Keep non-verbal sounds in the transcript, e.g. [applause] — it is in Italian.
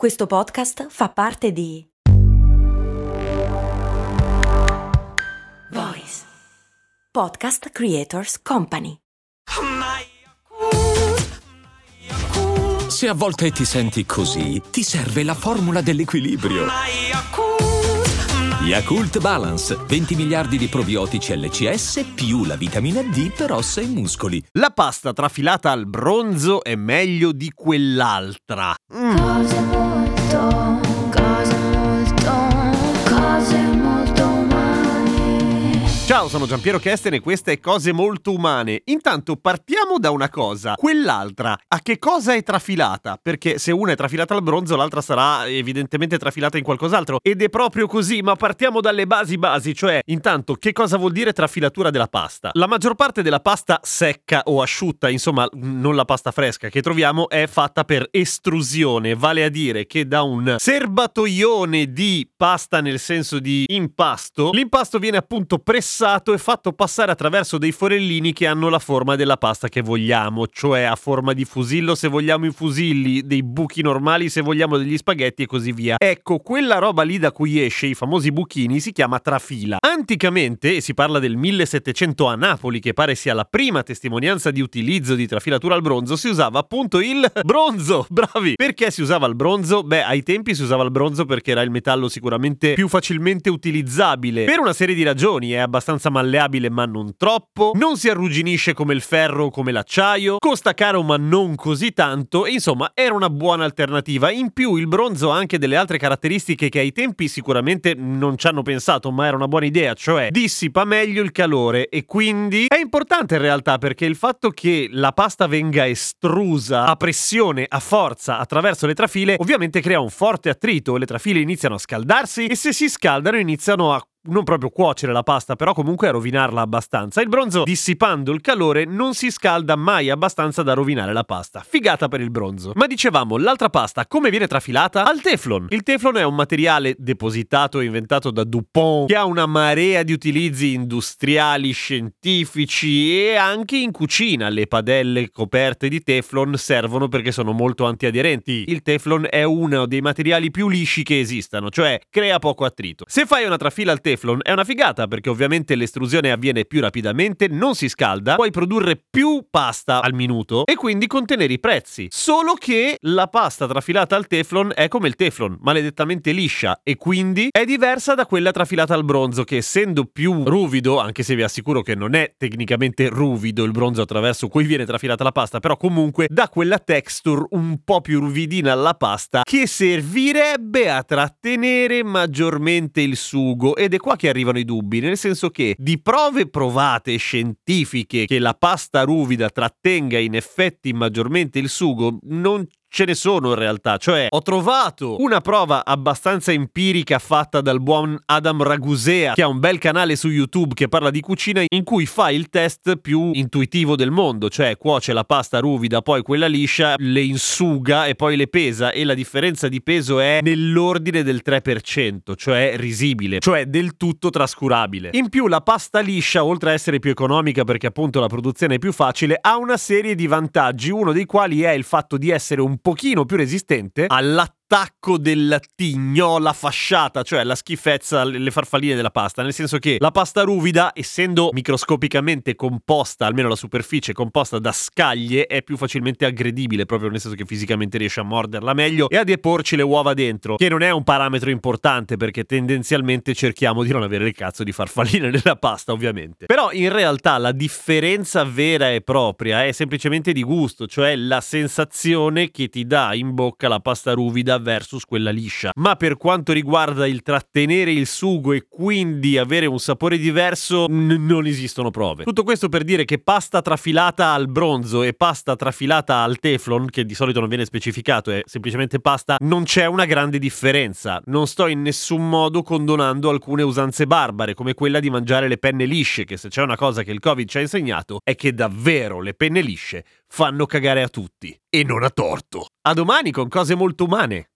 Questo podcast fa parte di Voice Podcast Creators Company. Se a volte ti senti così, ti serve la formula dell'equilibrio. Yakult Balance, 20 miliardi di probiotici LCS più la vitamina D per ossa e muscoli. La pasta trafilata al bronzo è meglio di quell'altra. Mm. Cose Ciao, sono Giampiero Kesten e queste Cose Molto Umane. Intanto partiamo da una cosa. Quell'altra, a che cosa è trafilata? Perché se una è trafilata al bronzo, l'altra sarà evidentemente trafilata in qualcos'altro. Ed è proprio così, ma partiamo dalle basi basi, cioè intanto che cosa vuol dire trafilatura della pasta? La maggior parte della pasta secca o asciutta, insomma non la pasta fresca che troviamo, è fatta per estrusione, vale a dire che da un serbatoione di pasta nel senso di impasto, l'impasto viene appunto pressato e fatto passare attraverso dei forellini che hanno la forma della pasta che vogliamo, cioè a forma di fusillo se vogliamo i fusilli, dei buchi normali se vogliamo degli spaghetti e così via. Ecco, quella roba lì da cui esce i famosi buchini si chiama trafila. Anticamente, e si parla del 1700 a Napoli, che pare sia la prima testimonianza di utilizzo di trafilatura al bronzo, si usava appunto il bronzo. [laughs] Bravi! Perché si usava il bronzo? Beh, ai tempi si usava il bronzo perché era il metallo sicuramente più facilmente utilizzabile. Per una serie di ragioni, è abbastanza malleabile ma non troppo, non si arrugginisce come il ferro o come l'acciaio, costa caro ma non così tanto, e insomma era una buona alternativa. In più il bronzo ha anche delle altre caratteristiche che ai tempi sicuramente non ci hanno pensato, ma era una buona idea, cioè dissipa meglio il calore. E quindi è importante in realtà perché il fatto che la pasta venga estrusa a pressione, a forza, attraverso le trafile, ovviamente crea un forte attrito, le trafile iniziano a scaldarsi e se si scaldano iniziano a non proprio cuocere la pasta, però comunque a rovinarla abbastanza. Il bronzo, dissipando il calore, non si scalda mai abbastanza da rovinare la pasta. Figata per il bronzo. Ma dicevamo, l'altra pasta come viene trafilata? Al teflon. Il teflon è un materiale depositato e inventato da Dupont che ha una marea di utilizzi industriali, scientifici e anche in cucina. Le padelle coperte di teflon servono perché sono molto antiaderenti. Il teflon è uno dei materiali più lisci che esistano, cioè crea poco attrito. Se fai una trafila al teflon è una figata perché ovviamente l'estrusione avviene più rapidamente, non si scalda, puoi produrre più pasta al minuto e quindi contenere i prezzi. Solo che la pasta trafilata al teflon è come il teflon, maledettamente liscia e quindi è diversa da quella trafilata al bronzo che essendo più ruvido, anche se vi assicuro che non è tecnicamente ruvido il bronzo attraverso cui viene trafilata la pasta, però comunque dà quella texture un po' più ruvidina alla pasta che servirebbe a trattenere maggiormente il sugo ed è qua che arrivano i dubbi, nel senso che di prove provate scientifiche che la pasta ruvida trattenga in effetti maggiormente il sugo non ce ne sono in realtà, cioè ho trovato una prova abbastanza empirica fatta dal buon Adam Ragusea, che ha un bel canale su YouTube che parla di cucina, in cui fa il test più intuitivo del mondo, cioè cuoce la pasta ruvida, poi quella liscia, le insuga e poi le pesa. E la differenza di peso è nell'ordine del 3%, cioè risibile, cioè del tutto trascurabile. In più la pasta liscia, oltre a essere più economica perché appunto la produzione è più facile, ha una serie di vantaggi, uno dei quali è il fatto di essere un pochino più resistente all'attacco della tignola fasciata, cioè la schifezza, le farfalline della pasta, nel senso che la pasta ruvida, essendo microscopicamente composta, almeno la superficie composta da scaglie, è più facilmente aggredibile, proprio nel senso che fisicamente riesce a morderla meglio e a deporci le uova dentro, che non è un parametro importante perché tendenzialmente cerchiamo di non avere il cazzo di farfalline [laughs] nella pasta, ovviamente. Però in realtà la differenza vera e propria è semplicemente di gusto, cioè la sensazione che ti dà in bocca la pasta ruvida versus quella liscia. Ma per quanto riguarda il trattenere il sugo e quindi avere un sapore diverso, n- non esistono prove. Tutto questo per dire che pasta trafilata al bronzo e pasta trafilata al teflon, che di solito non viene specificato, è semplicemente pasta, non c'è una grande differenza. Non sto in nessun modo condonando alcune usanze barbare, come quella di mangiare le penne lisce, che se c'è una cosa che il Covid ci ha insegnato è che davvero le penne lisce fanno cagare a tutti. E non a torto. A domani con cose molto umane.